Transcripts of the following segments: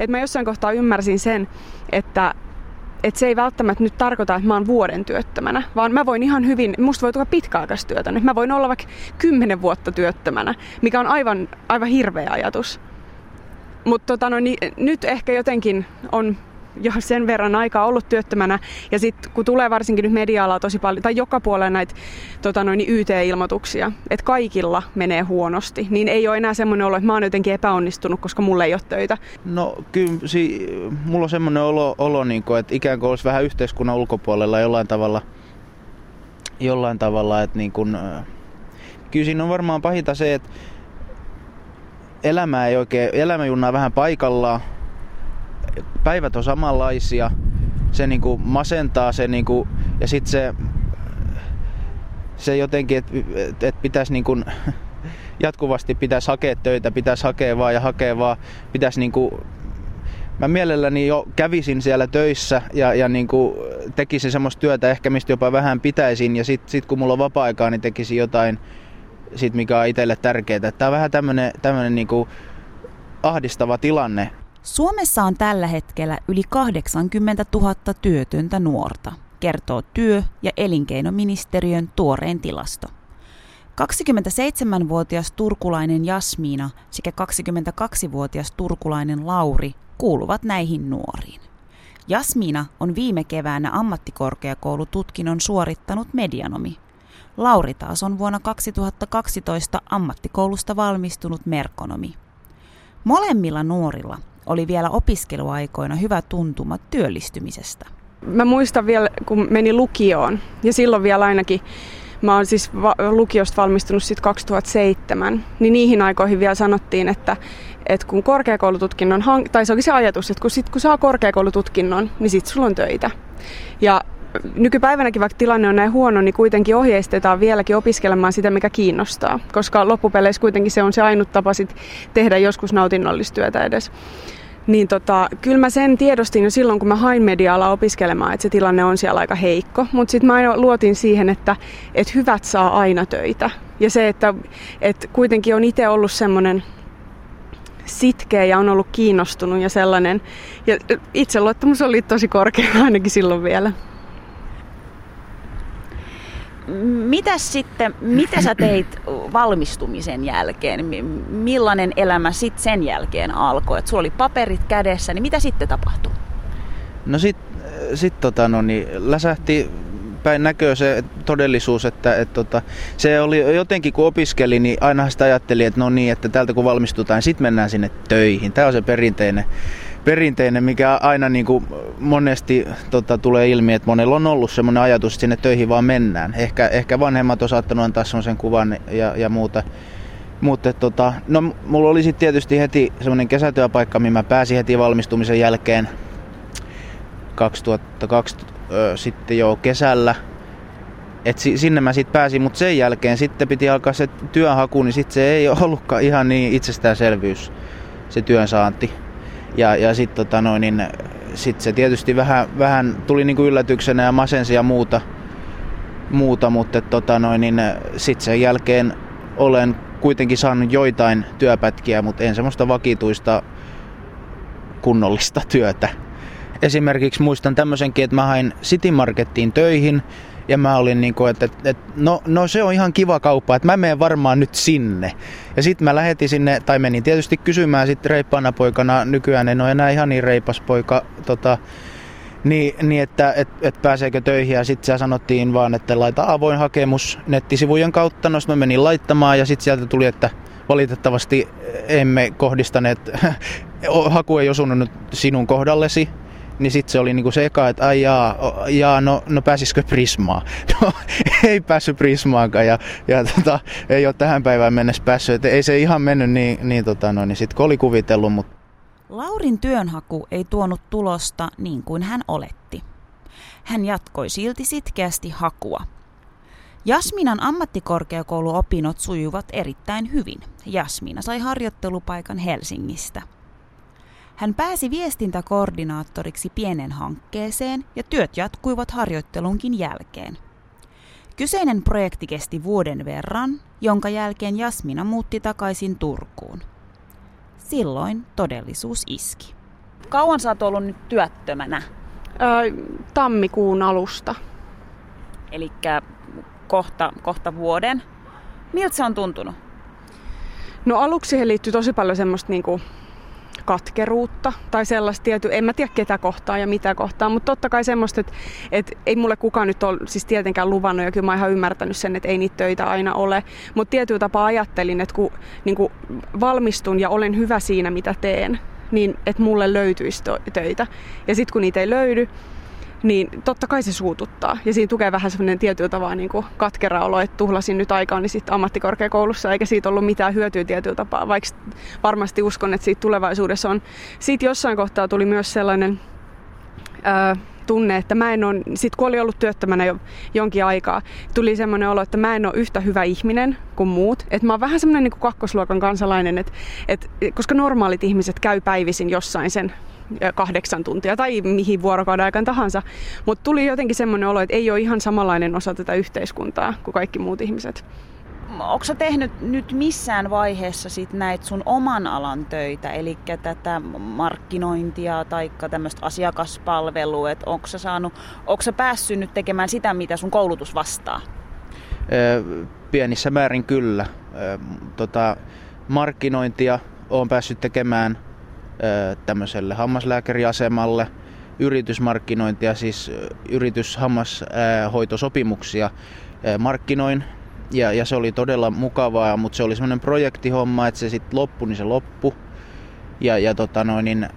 että mä jossain kohtaa ymmärsin sen, että että se ei välttämättä nyt tarkoita, että mä oon vuoden työttömänä, vaan mä voin ihan hyvin, musta voi tulla pitkäaikaistyötä. Nyt mä voin olla vaikka kymmenen vuotta työttömänä, mikä on aivan, aivan hirveä ajatus. Mutta tota, no, niin, nyt ehkä jotenkin on jo sen verran aikaa ollut työttömänä. Ja sitten kun tulee varsinkin nyt media tosi paljon, tai joka puolella näitä tota noin, YT-ilmoituksia, että kaikilla menee huonosti, niin ei ole enää semmoinen olo, että mä oon jotenkin epäonnistunut, koska mulle ei ole töitä. No kyllä, si, mulla on semmoinen olo, olo niin kuin, että ikään kuin olisi vähän yhteiskunnan ulkopuolella jollain tavalla, jollain tavalla että niin kuin, kyllä siinä on varmaan pahinta se, että elämä ei oikein, elämä junnaa vähän paikallaan, päivät on samanlaisia, se niinku masentaa se niinku, ja sitten se, se jotenkin, että et, et pitäisi niinku, jatkuvasti pitäisi hakea töitä, pitäisi hakea vaan ja hakea vaan, pitäisi niinku, mä mielelläni jo kävisin siellä töissä ja, ja niinku tekisin semmoista työtä ehkä mistä jopa vähän pitäisin ja sitten sit kun mulla on vapaa-aikaa, niin tekisin jotain sit mikä on itselle tärkeää. Tämä on vähän tämmönen, tämmönen niinku ahdistava tilanne. Suomessa on tällä hetkellä yli 80 000 työtöntä nuorta, kertoo työ- ja elinkeinoministeriön tuorein tilasto. 27-vuotias turkulainen Jasmiina sekä 22-vuotias turkulainen Lauri kuuluvat näihin nuoriin. Jasmiina on viime keväänä ammattikorkeakoulututkinnon suorittanut medianomi. Lauri taas on vuonna 2012 ammattikoulusta valmistunut merkonomi. Molemmilla nuorilla oli vielä opiskeluaikoina hyvä tuntuma työllistymisestä. Mä muistan vielä, kun meni lukioon, ja silloin vielä ainakin, mä oon siis va- lukiosta valmistunut sitten 2007, niin niihin aikoihin vielä sanottiin, että, että kun korkeakoulututkinnon, hank- tai se oli se ajatus, että kun, sit, kun saa korkeakoulututkinnon, niin sitten sulla on töitä. Ja nykypäivänäkin, vaikka tilanne on näin huono, niin kuitenkin ohjeistetaan vieläkin opiskelemaan sitä, mikä kiinnostaa. Koska loppupeleissä kuitenkin se on se ainut tapa sit tehdä joskus nautinnollista edes. Niin tota, kyllä mä sen tiedostin jo silloin, kun mä hain media opiskelemaan, että se tilanne on siellä aika heikko. Mutta sitten mä luotin siihen, että, että hyvät saa aina töitä. Ja se, että, että kuitenkin on itse ollut semmoinen sitkeä ja on ollut kiinnostunut ja sellainen. Ja itseluottamus oli tosi korkea ainakin silloin vielä mitä sitten, mitä sä teit valmistumisen jälkeen? Millainen elämä sitten sen jälkeen alkoi? Et sulla oli paperit kädessä, niin mitä sitten tapahtui? No sitten sit, tota, no niin, läsähti päin näköä se todellisuus, että et, tota, se oli jotenkin kun opiskeli, niin aina sitä ajatteli, että no niin, että täältä kun valmistutaan, sitten mennään sinne töihin. Tämä on se perinteinen perinteinen, mikä aina niin kuin monesti tota, tulee ilmi, että monella on ollut semmoinen ajatus, että sinne töihin vaan mennään. Ehkä, ehkä vanhemmat on saattanut antaa sen kuvan ja, ja muuta. Mutta tota, no, mulla oli sitten tietysti heti semmoinen kesätyöpaikka, mihin mä pääsin heti valmistumisen jälkeen 2020 ö, sitten jo kesällä. Et sinne mä sitten pääsin, mutta sen jälkeen sitten piti alkaa se työnhaku, niin sitten se ei ollutkaan ihan niin itsestäänselvyys se työnsaanti. Ja, ja sitten tota niin, sit se tietysti vähän, vähän tuli niinku yllätyksenä ja masensi ja muuta, muuta mutta tota niin, sitten sen jälkeen olen kuitenkin saanut joitain työpätkiä, mutta en semmoista vakituista kunnollista työtä. Esimerkiksi muistan tämmöisenkin, että mä hain City Markettiin töihin ja mä olin niin kuin, että, että, että no, no se on ihan kiva kauppa, että mä menen varmaan nyt sinne. Ja sitten mä lähetin sinne, tai menin tietysti kysymään sitten reippaana poikana, nykyään en ole enää ihan niin reipas poika, tota, niin, niin että et, et pääseekö töihin ja sitten sanottiin vaan, että laita avoin hakemus nettisivujen kautta. No mä menin laittamaan ja sitten sieltä tuli, että valitettavasti emme kohdistaneet, haku ei osunut sinun kohdallesi, niin sitten se oli niinku se eka, että ai jaa, jaa no, no pääsisikö Prismaan? No ei päässyt Prismaankaan ja, ja tota, ei ole tähän päivään mennessä päässyt. Et ei se ihan mennyt niin, niin, tota, no, niin sitten oli kuvitellut. Mutta... Laurin työnhaku ei tuonut tulosta niin kuin hän oletti. Hän jatkoi silti sitkeästi hakua. Jasminan ammattikorkeakouluopinnot sujuvat erittäin hyvin. Jasmina sai harjoittelupaikan Helsingistä – hän pääsi viestintäkoordinaattoriksi pienen hankkeeseen ja työt jatkuivat harjoittelunkin jälkeen. Kyseinen projekti kesti vuoden verran, jonka jälkeen Jasmina muutti takaisin Turkuun. Silloin todellisuus iski. Kauan sä oot ollut nyt työttömänä? Ö, tammikuun alusta. Eli kohta, kohta vuoden. Miltä se on tuntunut? No aluksi siihen liittyy tosi paljon semmoista niinku katkeruutta tai sellaista tietty, en mä tiedä ketä kohtaa ja mitä kohtaa, mutta totta kai semmoista, että, että ei mulle kukaan nyt ole siis tietenkään luvannut ja kyllä mä ihan ymmärtänyt sen, että ei niitä töitä aina ole, mutta tietyllä tapaa ajattelin, että kun niin kuin valmistun ja olen hyvä siinä mitä teen, niin että mulle löytyisi töitä. Ja sitten kun niitä ei löydy, niin totta kai se suututtaa. Ja siinä tukee vähän semmoinen tietyllä tavalla niin kuin katkera olo, että tuhlasin nyt aikaa niin sitten ammattikorkeakoulussa, eikä siitä ollut mitään hyötyä tietyllä tapaa, vaikka varmasti uskon, että siitä tulevaisuudessa on. Siitä jossain kohtaa tuli myös sellainen ää, tunne, että mä en ole, sit kun oli ollut työttömänä jo jonkin aikaa, tuli semmoinen olo, että mä en ole yhtä hyvä ihminen kuin muut. Että mä oon vähän semmoinen niin kakkosluokan kansalainen, että, että koska normaalit ihmiset käy päivisin jossain sen kahdeksan tuntia tai mihin vuorokauden aikaan tahansa. Mutta tuli jotenkin semmoinen olo, että ei ole ihan samanlainen osa tätä yhteiskuntaa kuin kaikki muut ihmiset. Onko tehnyt nyt missään vaiheessa sit näitä sun oman alan töitä, eli tätä markkinointia tai tämmöistä asiakaspalvelua, että onko sä, saanut, onko sä päässyt nyt tekemään sitä, mitä sun koulutus vastaa? Pienissä määrin kyllä. Tota, markkinointia olen päässyt tekemään tämmöiselle hammaslääkäriasemalle, yritysmarkkinointia, siis yrityshammashoitosopimuksia markkinoin. Ja, ja se oli todella mukavaa, mutta se oli semmoinen projektihomma, että se sitten loppui, niin se loppui. Ja, ja tota noin, niin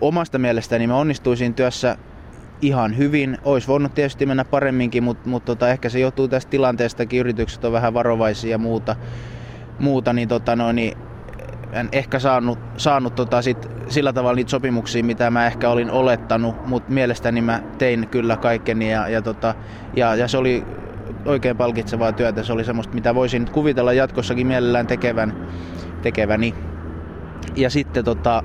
omasta mielestäni mä onnistuisin työssä ihan hyvin. Olisi voinut tietysti mennä paremminkin, mutta, mutta tota, ehkä se johtuu tästä tilanteestakin. Yritykset on vähän varovaisia ja muuta, muuta niin, tota noin, niin en ehkä saanut, saanut tota sit sillä tavalla niitä sopimuksia, mitä mä ehkä olin olettanut, mutta mielestäni mä tein kyllä kaikkeni ja, ja, tota, ja, ja se oli oikein palkitsevaa työtä. Se oli semmoista, mitä voisin kuvitella jatkossakin mielellään tekevän, tekeväni. Ja sitten tota,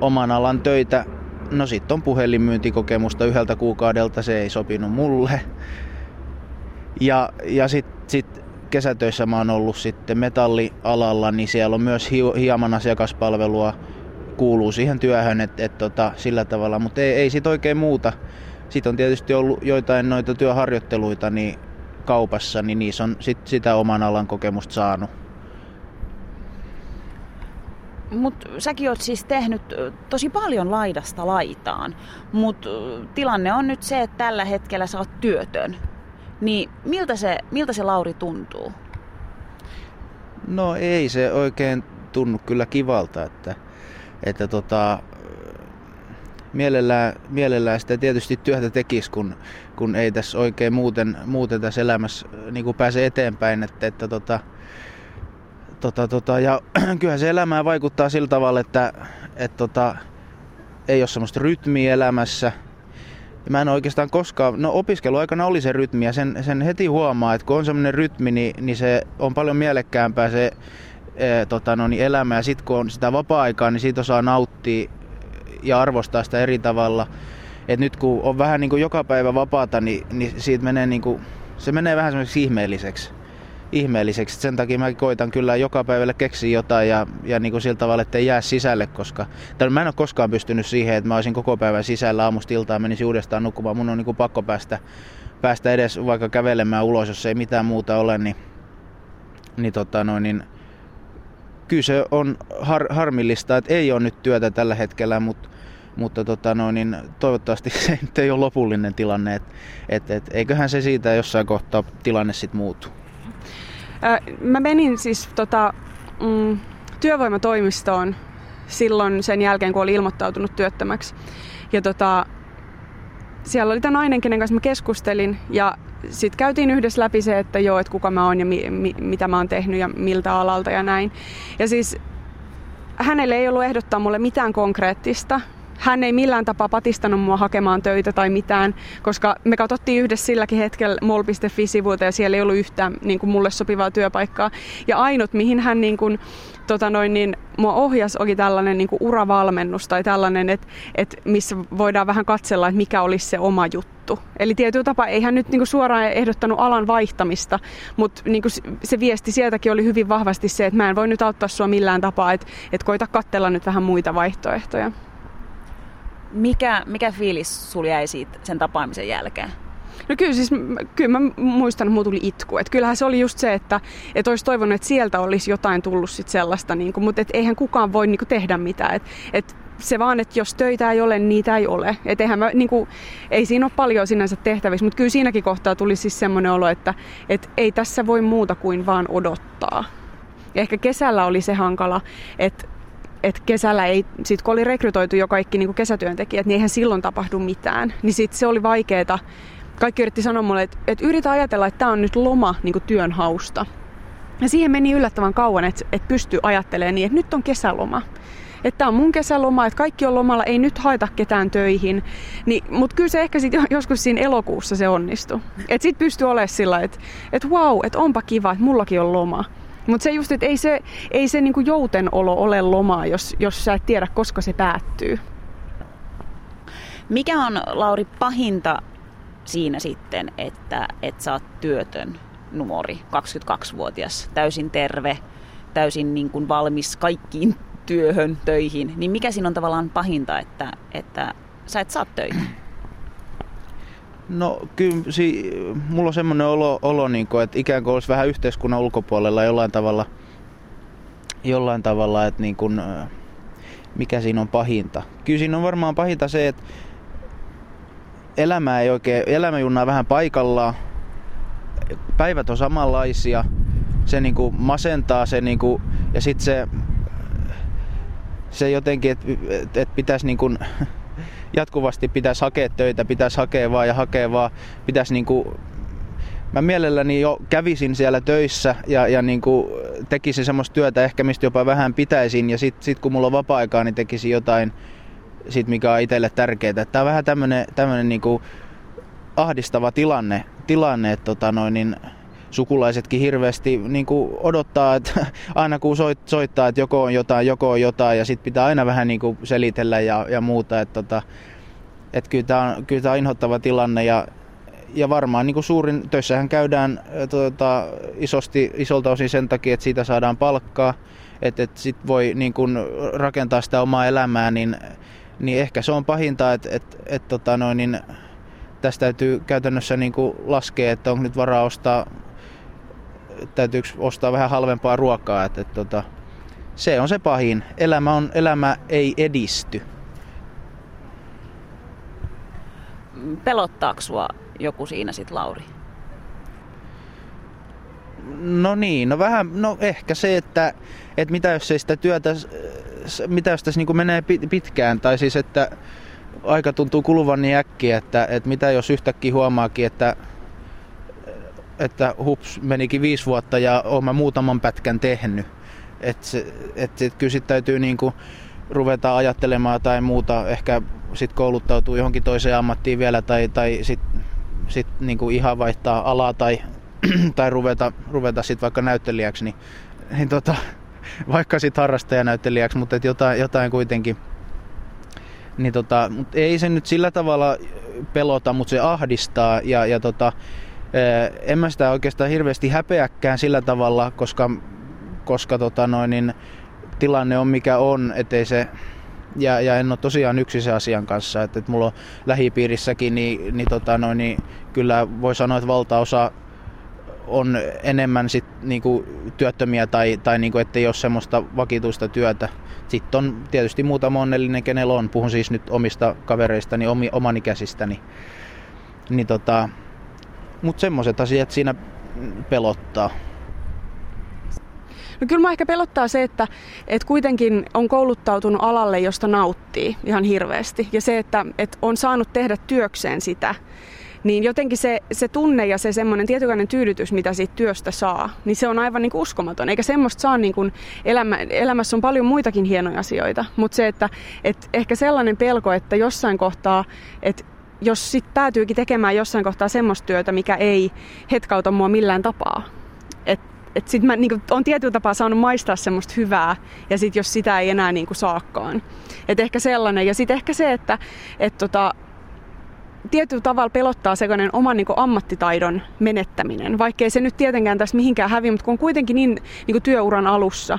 oman alan töitä, no sitten on puhelinmyyntikokemusta yhdeltä kuukaudelta, se ei sopinut mulle. Ja, ja sitten sit kesätöissä mä oon ollut sitten metallialalla, niin siellä on myös hieman asiakaspalvelua kuuluu siihen työhön, että et tota, sillä tavalla, mutta ei, ei sit oikein muuta. Sitten on tietysti ollut joitain noita työharjoitteluita niin kaupassa, niin niissä on sit sitä oman alan kokemusta saanut. Mutta säkin oot siis tehnyt tosi paljon laidasta laitaan, mutta tilanne on nyt se, että tällä hetkellä sä oot työtön. Niin miltä se, miltä se Lauri tuntuu? No ei se oikein tunnu kyllä kivalta, että, että tota, mielellään, mielellään sitä tietysti työtä tekisi, kun, kun ei tässä oikein muuten, muuten tässä elämässä niin pääse eteenpäin. Että, että tota, tota, tota, ja kyllähän se elämään vaikuttaa sillä tavalla, että, että tota, ei ole semmoista rytmiä elämässä – mä en oikeastaan koskaan, no opiskeluaikana oli se rytmi ja sen, sen heti huomaa, että kun on semmoinen rytmi, niin, niin se on paljon mielekkäämpää se e, tota, no, niin elämä ja sitten kun on sitä vapaa-aikaa, niin siitä osaa nauttia ja arvostaa sitä eri tavalla. Et nyt kun on vähän niin kuin joka päivä vapaata, niin, niin siitä menee niin kuin, se menee vähän semmoiseksi ihmeelliseksi ihmeelliseksi. Sen takia mä koitan kyllä joka päivälle keksiä jotain ja, ja niin kuin sillä tavalla, että ei jää sisälle, koska tai mä en ole koskaan pystynyt siihen, että mä olisin koko päivän sisällä aamusta iltaan menisin uudestaan nukkumaan. Mun on niin kuin pakko päästä, päästä edes vaikka kävelemään ulos, jos ei mitään muuta ole, niin, niin, tota noin, niin kyllä se on har, harmillista, että ei ole nyt työtä tällä hetkellä, mutta mutta tota noin, niin toivottavasti se ei ole lopullinen tilanne, että et, et, eiköhän se siitä jossain kohtaa tilanne sitten muutu. Mä menin siis tota, mm, työvoimatoimistoon silloin sen jälkeen, kun oli ilmoittautunut työttömäksi. Ja tota, siellä oli tämä nainen, kenen kanssa mä keskustelin ja sitten käytiin yhdessä läpi se, että joo, että kuka mä oon ja mi, mi, mitä mä oon tehnyt ja miltä alalta ja näin. Ja siis hänelle ei ollut ehdottaa mulle mitään konkreettista. Hän ei millään tapaa patistanut mua hakemaan töitä tai mitään, koska me katsottiin yhdessä silläkin hetkellä mol.fi-sivuilta ja siellä ei ollut yhtään niin kuin mulle sopivaa työpaikkaa. Ja ainut, mihin hän niin kuin, tota noin, niin mua ohjas oli tällainen niin kuin uravalmennus tai tällainen, että, että missä voidaan vähän katsella, että mikä olisi se oma juttu. Eli tietyllä tapaa ei hän nyt niin kuin suoraan ehdottanut alan vaihtamista, mutta niin kuin se viesti sieltäkin oli hyvin vahvasti se, että mä en voi nyt auttaa sua millään tapaa, että, että koita katsella nyt vähän muita vaihtoehtoja. Mikä, mikä fiilis sulla jäi siitä sen tapaamisen jälkeen? No kyllä siis, kyllä mä muistan, että mulla tuli itku. Et kyllähän se oli just se, että et olisi toivonut, että sieltä olisi jotain tullut sit sellaista, niin kuin, mutta et eihän kukaan voi niin kuin, tehdä mitään. Et, et se vaan, että jos töitä ei ole, niin niitä ei ole. Et eihän mä, niin kuin, ei siinä ole paljon sinänsä tehtävissä, mutta kyllä siinäkin kohtaa tuli siis semmoinen olo, että et ei tässä voi muuta kuin vaan odottaa. Ja ehkä kesällä oli se hankala, että et kesällä ei, sit kun oli rekrytoitu jo kaikki niin kesätyöntekijät, niin eihän silloin tapahdu mitään. Niin sit se oli vaikeeta kaikki yritti sanoa mulle, että, että yritä ajatella, että tämä on nyt loma niin kuin työn hausta. Ja siihen meni yllättävän kauan, että, että pystyy ajattelemaan niin, että nyt on kesäloma. Että tämä on mun kesäloma, että kaikki on lomalla, ei nyt haeta ketään töihin. Niin, Mutta kyllä se ehkä sit joskus siinä elokuussa se onnistui. Että sit pystyy olemaan sillä, että, että wow, että onpa kiva, että mullakin on loma. Mutta se just, että ei se, ei se niinku joutenolo ole lomaa, jos, jos sä et tiedä, koska se päättyy. Mikä on, Lauri, pahinta siinä sitten, että, että sä oot työtön numori, 22-vuotias, täysin terve, täysin niin kuin valmis kaikkiin työhön, töihin, niin mikä siinä on tavallaan pahinta, että, että sä et saa töitä? No kyllä si, mulla on semmoinen olo, olo niin kuin, että ikään kuin olisi vähän yhteiskunnan ulkopuolella jollain tavalla, jollain tavalla että niin kuin, mikä siinä on pahinta. Kyllä siinä on varmaan pahinta se, että elämä ei oikein, elämä junnaa vähän paikallaan. Päivät on samanlaisia. Se niinku masentaa se niinku, ja sitten se, se jotenkin, että et, pitäisi niinku, jatkuvasti pitäisi hakea töitä, pitäisi hakea vaan ja hakea vaan. Pitäisi niinku, mä mielelläni jo kävisin siellä töissä ja, ja niinku tekisin semmoista työtä ehkä mistä jopa vähän pitäisin ja sitten sit kun mulla on vapaa-aikaa, niin tekisin jotain sit mikä on itselle tärkeää. Tämä on vähän tämmöinen niinku ahdistava tilanne, tilanne että tota noin, niin sukulaisetkin hirveästi niin kuin odottaa, että aina kun soit, soittaa, että joko on jotain, joko on jotain, ja sitten pitää aina vähän niin kuin selitellä ja, ja muuta. Että tota, et kyllä tämä on, kyllä tämä on inhottava tilanne, ja, ja varmaan niin kuin suurin, töissähän käydään tota, isosti, isolta osin sen takia, että siitä saadaan palkkaa, että et sitten voi niin kuin rakentaa sitä omaa elämää, niin niin ehkä se on pahinta, että et, et, tota niin tästä täytyy käytännössä niin kuin laskea, että onko nyt varaa ostaa, täytyykö ostaa vähän halvempaa ruokaa. Että, et, tota, se on se pahin. Elämä, on, elämä ei edisty. Pelottaako sua joku siinä sitten, Lauri? No niin, no vähän, no ehkä se, että, että mitä jos ei sitä työtä mitä jos tässä niin menee pitkään, tai siis että aika tuntuu kuluvan niin äkkiä, että, että mitä jos yhtäkkiä huomaakin, että, että hups, menikin viisi vuotta ja olen mä muutaman pätkän tehnyt. Että et, et, kyllä sitten täytyy niin kuin ruveta ajattelemaan tai muuta, ehkä sitten kouluttautuu johonkin toiseen ammattiin vielä tai, tai sitten sit niin kuin ihan vaihtaa alaa tai, tai ruveta, ruveta sitten vaikka näyttelijäksi, niin, niin tota, vaikka sitten harrastajanäyttelijäksi, mutta et jotain, jotain kuitenkin. Niin tota, mut ei se nyt sillä tavalla pelota, mutta se ahdistaa ja, ja tota, en mä sitä oikeastaan hirveästi häpeäkään sillä tavalla, koska, koska tota noin, niin tilanne on mikä on, ettei se, ja, ja en ole tosiaan yksi se asian kanssa, että, että mulla on lähipiirissäkin, niin, niin, tota noin, niin kyllä voi sanoa, että valtaosa on enemmän sit niinku työttömiä tai, tai niinku, ettei ole semmoista vakituista työtä. Sitten on tietysti muutama onnellinen, kenellä on. Puhun siis nyt omista kavereistani, omi, omanikäisistäni. Niin tota, Mutta semmoiset asiat siinä pelottaa. No kyllä mä ehkä pelottaa se, että, että kuitenkin on kouluttautunut alalle, josta nauttii ihan hirveästi. Ja se, että, että on saanut tehdä työkseen sitä, niin jotenkin se, se tunne ja se semmoinen tietynlainen tyydytys, mitä siitä työstä saa, niin se on aivan niin kuin uskomaton. Eikä semmoista saa, niin kuin elämä, elämässä on paljon muitakin hienoja asioita, mutta se, että et ehkä sellainen pelko, että jossain kohtaa, että jos sit päätyykin tekemään jossain kohtaa semmoista työtä, mikä ei hetkauta mua millään tapaa, että et sit mä niin on tietyllä tapaa saanut maistaa semmoista hyvää, ja sitten jos sitä ei enää niin saakkaan. Et ehkä sellainen. Ja sitten ehkä se, että et tota, tietyllä tavalla pelottaa sellainen oman niin ammattitaidon menettäminen, vaikkei se nyt tietenkään tässä mihinkään hävi, mutta kun on kuitenkin niin, niin työuran alussa,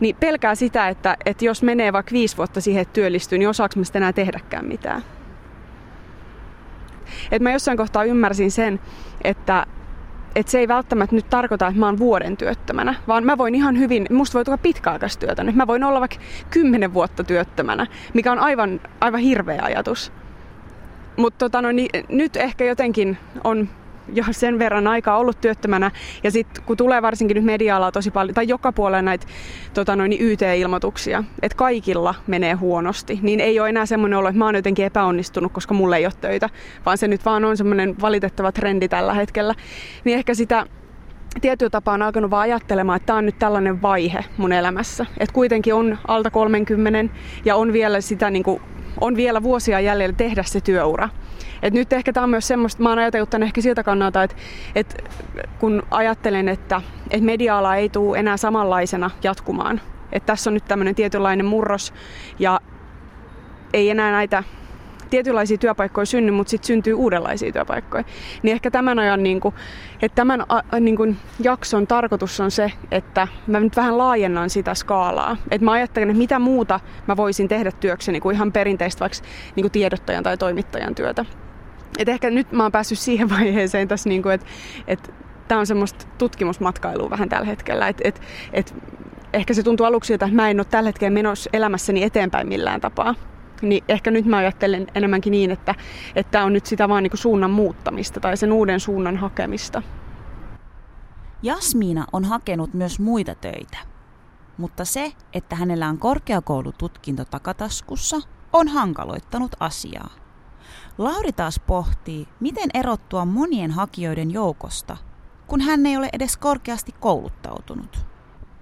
niin pelkää sitä, että, että jos menee vaikka viisi vuotta siihen, että työllistyy, niin osaako mä enää tehdäkään mitään. Et mä jossain kohtaa ymmärsin sen, että että se ei välttämättä nyt tarkoita, että mä oon vuoden työttömänä, vaan mä voin ihan hyvin, musta voi tulla pitkäaikaistyötä. Nyt mä voin olla vaikka kymmenen vuotta työttömänä, mikä on aivan, aivan hirveä ajatus. Mutta tota, no, niin, nyt ehkä jotenkin on jo sen verran aikaa ollut työttömänä. Ja sitten kun tulee varsinkin nyt media tosi paljon, tai joka puolella näitä tota noin, YT-ilmoituksia, että kaikilla menee huonosti, niin ei ole enää semmoinen olo, että mä oon jotenkin epäonnistunut, koska mulle ei ole töitä, vaan se nyt vaan on semmoinen valitettava trendi tällä hetkellä. Niin ehkä sitä tietyllä tapaa on alkanut vaan ajattelemaan, että tämä on nyt tällainen vaihe mun elämässä. Että kuitenkin on alta 30 ja on vielä sitä niin kuin, on vielä vuosia jäljellä tehdä se työura. Et nyt ehkä tämä on myös semmoista, mä oon ajatellut tämän ehkä siltä kannalta, että, että kun ajattelen, että, että media-ala ei tule enää samanlaisena jatkumaan. Että tässä on nyt tämmöinen tietynlainen murros ja ei enää näitä tietynlaisia työpaikkoja synny, mutta sitten syntyy uudenlaisia työpaikkoja. Niin ehkä tämän ajan, niin kuin, että tämän a, niin kuin jakson tarkoitus on se, että mä nyt vähän laajennan sitä skaalaa. Että mä ajattelen, että mitä muuta mä voisin tehdä työkseni kuin ihan perinteistä vaikka niin kuin tiedottajan tai toimittajan työtä. Et ehkä nyt mä oon päässyt siihen vaiheeseen tässä, niin kuin, että, että tämä on semmoista tutkimusmatkailua vähän tällä hetkellä. Että, että, että ehkä se tuntuu aluksi että mä en ole tällä hetkellä menossa elämässäni eteenpäin millään tapaa. Niin ehkä nyt mä ajattelen enemmänkin niin, että tämä on nyt sitä vaan niin suunnan muuttamista tai sen uuden suunnan hakemista. Jasmiina on hakenut myös muita töitä. Mutta se, että hänellä on korkeakoulututkinto takataskussa, on hankaloittanut asiaa. Lauri taas pohtii, miten erottua monien hakijoiden joukosta, kun hän ei ole edes korkeasti kouluttautunut.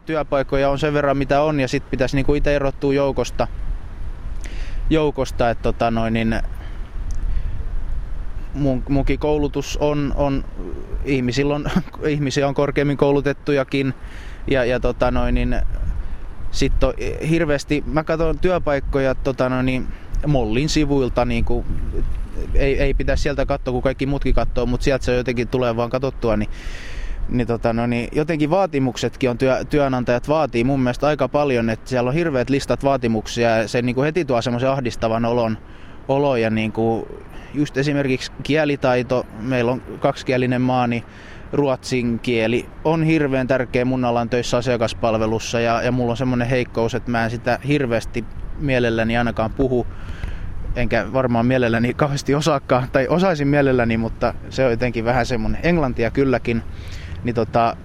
Työpaikkoja on sen verran mitä on ja sitten pitäisi niinku itse erottua joukosta, joukosta että tota noin, niin mun, munkin koulutus on, on ihmisillä on, ihmisiä on korkeammin koulutettujakin ja, ja tota noin, niin sitten hirveästi, mä katson työpaikkoja tota noin, niin Mollin sivuilta niin kuin ei, ei pitäisi sieltä katsoa, kun kaikki muutkin katsoo, mutta sieltä se jotenkin tulee vaan katsottua, niin, niin, tota, no, niin jotenkin vaatimuksetkin on työ, työnantajat vaatii mun mielestä aika paljon, että siellä on hirveät listat vaatimuksia ja se niin kuin heti tuo semmoisen ahdistavan olon, olo ja niin kuin just esimerkiksi kielitaito, meillä on kaksikielinen maa, niin ruotsin kieli on hirveän tärkeä mun alan töissä asiakaspalvelussa ja, ja mulla on semmoinen heikkous, että mä en sitä hirveästi mielelläni ainakaan puhu. Enkä varmaan mielelläni kauheasti osaakaan, tai osaisin mielelläni, mutta se on jotenkin vähän semmoinen englantia kylläkin, niin tota,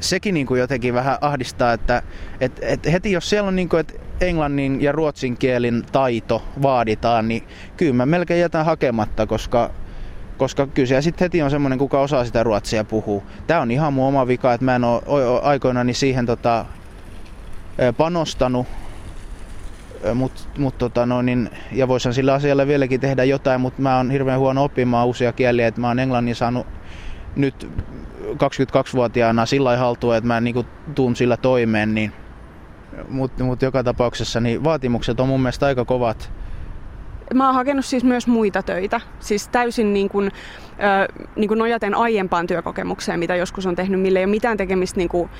sekin niin kuin jotenkin vähän ahdistaa, että et, et heti jos siellä on niin kuin, että englannin ja ruotsin kielin taito vaaditaan, niin kyllä mä melkein jätän hakematta, koska koska kyllä sitten heti on semmoinen, kuka osaa sitä ruotsia puhua. Tämä on ihan mun oma vika, että mä en ole aikoinani siihen tota, panostanut, mut, mut tota no, niin, ja voisin sillä asialla vieläkin tehdä jotain, mutta mä oon hirveän huono oppimaan uusia kieliä, että mä oon englannin saanut nyt 22-vuotiaana sillä haltuun, että mä niinku tuun sillä toimeen, niin, mutta mut joka tapauksessa niin vaatimukset on mun mielestä aika kovat. Mä oon hakenut siis myös muita töitä, siis täysin niin kuin, äh, niin kuin nojaten aiempaan työkokemukseen, mitä joskus on tehnyt, millä ei ole mitään tekemistä niin kuin,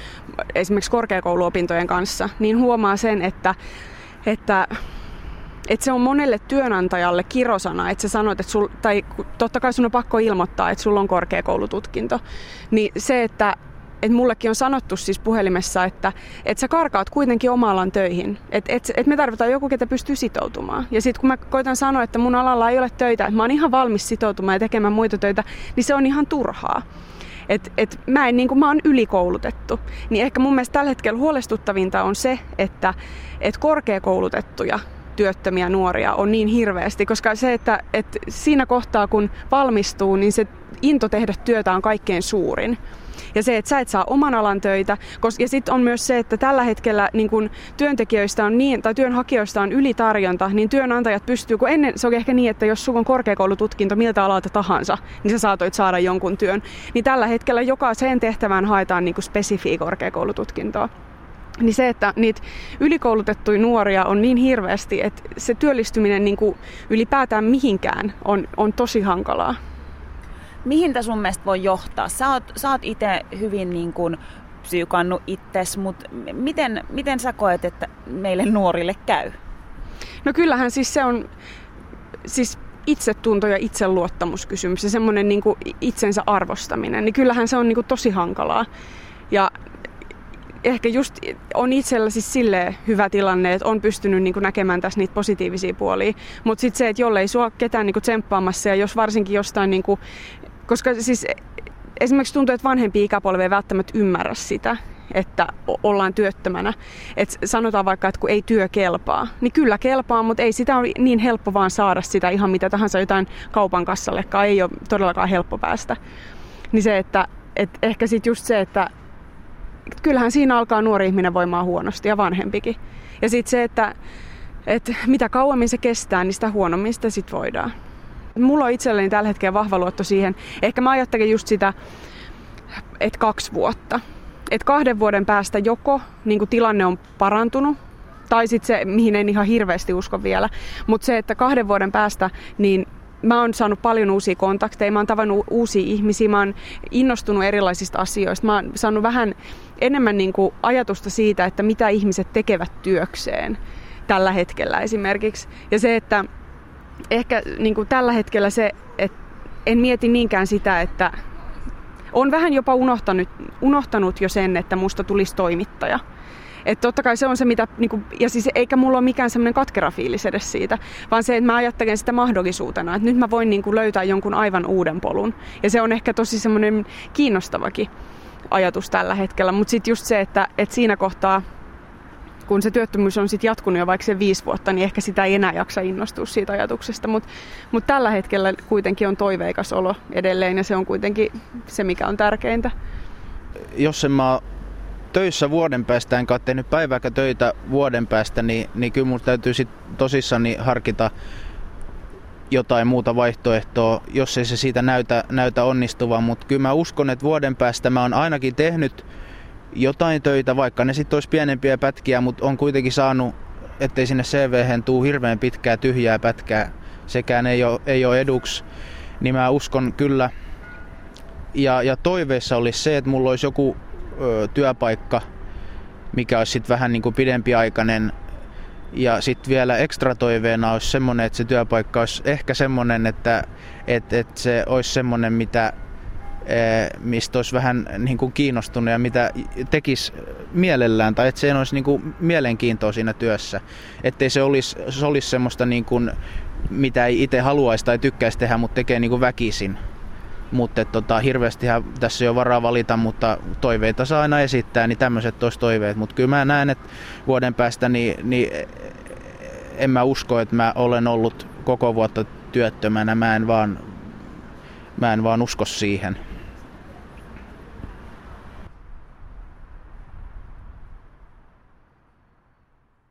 esimerkiksi korkeakouluopintojen kanssa, niin huomaa sen, että että että se on monelle työnantajalle kirosana, että sä sanot, että sul, tai totta kai sun on pakko ilmoittaa, että sulla on korkeakoulututkinto. Niin se, että että mullekin on sanottu siis puhelimessa, että, että sä karkaat kuitenkin oma alan töihin. Että et, et me tarvitaan joku, ketä pystyy sitoutumaan. Ja sitten kun mä koitan sanoa, että mun alalla ei ole töitä, että mä oon ihan valmis sitoutumaan ja tekemään muita töitä, niin se on ihan turhaa. Et, et mä, en, niin kuin, mä oon ylikoulutettu. Niin ehkä mun mielestä tällä hetkellä huolestuttavinta on se, että et korkeakoulutettuja työttömiä nuoria on niin hirveästi, koska se, että, että siinä kohtaa kun valmistuu, niin se into tehdä työtä on kaikkein suurin. Ja se, että sä et saa oman alan töitä. Ja sitten on myös se, että tällä hetkellä niin kun työntekijöistä on niin, tai työnhakijoista on ylitarjonta, niin työnantajat pystyy, kun ennen se oli ehkä niin, että jos sulla on korkeakoulututkinto miltä alalta tahansa, niin sä saatoit saada jonkun työn. Niin tällä hetkellä jokaiseen tehtävään haetaan niin spesifiä korkeakoulututkintoa niin se, että niitä ylikoulutettuja nuoria on niin hirveästi, että se työllistyminen niin kuin ylipäätään mihinkään on, on tosi hankalaa. Mihin tämä sun mielestä voi johtaa? Sä oot, sä oot itse hyvin niin kuin psyykannut itses, mutta miten, miten sä koet, että meille nuorille käy? No kyllähän siis se on siis itsetunto ja itseluottamuskysymys ja semmoinen niin itsensä arvostaminen, niin kyllähän se on niin kuin tosi hankalaa. Ja ehkä just on itsellä siis silleen hyvä tilanne, että on pystynyt niin näkemään tässä niitä positiivisia puolia. Mutta sitten se, että jollei sua ketään niin tsemppaamassa ja jos varsinkin jostain, niin kuin, koska siis esimerkiksi tuntuu, että vanhempi ikäpolvi ei välttämättä ymmärrä sitä, että ollaan työttömänä. Et sanotaan vaikka, että kun ei työ kelpaa, niin kyllä kelpaa, mutta ei sitä ole niin helppo vaan saada sitä ihan mitä tahansa jotain kaupan kassallekaan, ei ole todellakaan helppo päästä. Niin se, että et ehkä sitten just se, että kyllähän siinä alkaa nuori ihminen voimaa huonosti ja vanhempikin. Ja sitten se, että, että mitä kauemmin se kestää, niin sitä huonommin sitä sitten voidaan. Mulla on itselleni tällä hetkellä vahva luotto siihen. Ehkä mä ajattelen just sitä, että kaksi vuotta. Että kahden vuoden päästä joko niin tilanne on parantunut, tai sitten se, mihin en ihan hirveästi usko vielä. Mutta se, että kahden vuoden päästä niin mä oon saanut paljon uusia kontakteja, mä oon tavannut uusia ihmisiä, mä oon innostunut erilaisista asioista, mä oon saanut vähän enemmän niin kuin ajatusta siitä, että mitä ihmiset tekevät työkseen tällä hetkellä esimerkiksi. Ja se, että ehkä niin kuin tällä hetkellä se, että en mieti niinkään sitä, että on vähän jopa unohtanut, unohtanut jo sen, että musta tulisi toimittaja. Että totta kai se on se, mitä, niin kuin, ja siis eikä mulla ole mikään semmoinen katkera fiilis edes siitä, vaan se, että mä ajattelen sitä mahdollisuutena, että nyt mä voin niin kuin löytää jonkun aivan uuden polun. Ja se on ehkä tosi semmoinen kiinnostavakin ajatus tällä hetkellä, mutta sitten just se, että, että siinä kohtaa kun se työttömyys on sitten jatkunut jo vaikka se viisi vuotta, niin ehkä sitä ei enää jaksa innostua siitä ajatuksesta. Mutta mut tällä hetkellä kuitenkin on toiveikas olo edelleen ja se on kuitenkin se, mikä on tärkeintä. Jos en mä töissä vuoden päästä, enkä ole tehnyt päivääkään töitä vuoden päästä, niin, niin kyllä mun täytyy sit tosissani harkita jotain muuta vaihtoehtoa, jos ei se siitä näytä, näytä onnistuvan. Mutta kyllä mä uskon, että vuoden päästä mä oon ainakin tehnyt jotain töitä, vaikka ne sitten olisi pienempiä pätkiä, mutta on kuitenkin saanut, ettei sinne cv tuu hirveän pitkää tyhjää pätkää, sekään ei ole, ei ole eduksi, niin mä uskon kyllä. Ja, ja toiveessa olisi se, että mulla olisi joku työpaikka, mikä olisi sitten vähän niin kuin pidempiaikainen. Ja sitten vielä ekstra toiveena olisi semmoinen, että se työpaikka olisi ehkä semmoinen, että, että, että se olisi semmoinen, mitä, mistä olisi vähän niin kuin kiinnostunut ja mitä tekisi mielellään, tai että se olisi niin kuin mielenkiintoa siinä työssä. Ettei se olisi, se olisi semmoista, niin kuin, mitä ei itse haluaisi tai tykkäisi tehdä, mutta tekee niin kuin väkisin. Mutta tota, hirveästi tässä ei ole varaa valita, mutta toiveita saa aina esittää, niin tämmöiset olisi toiveet. Mutta kyllä mä näen, että vuoden päästä niin, niin en mä usko, että mä olen ollut koko vuotta työttömänä. Mä en vaan, mä en vaan usko siihen.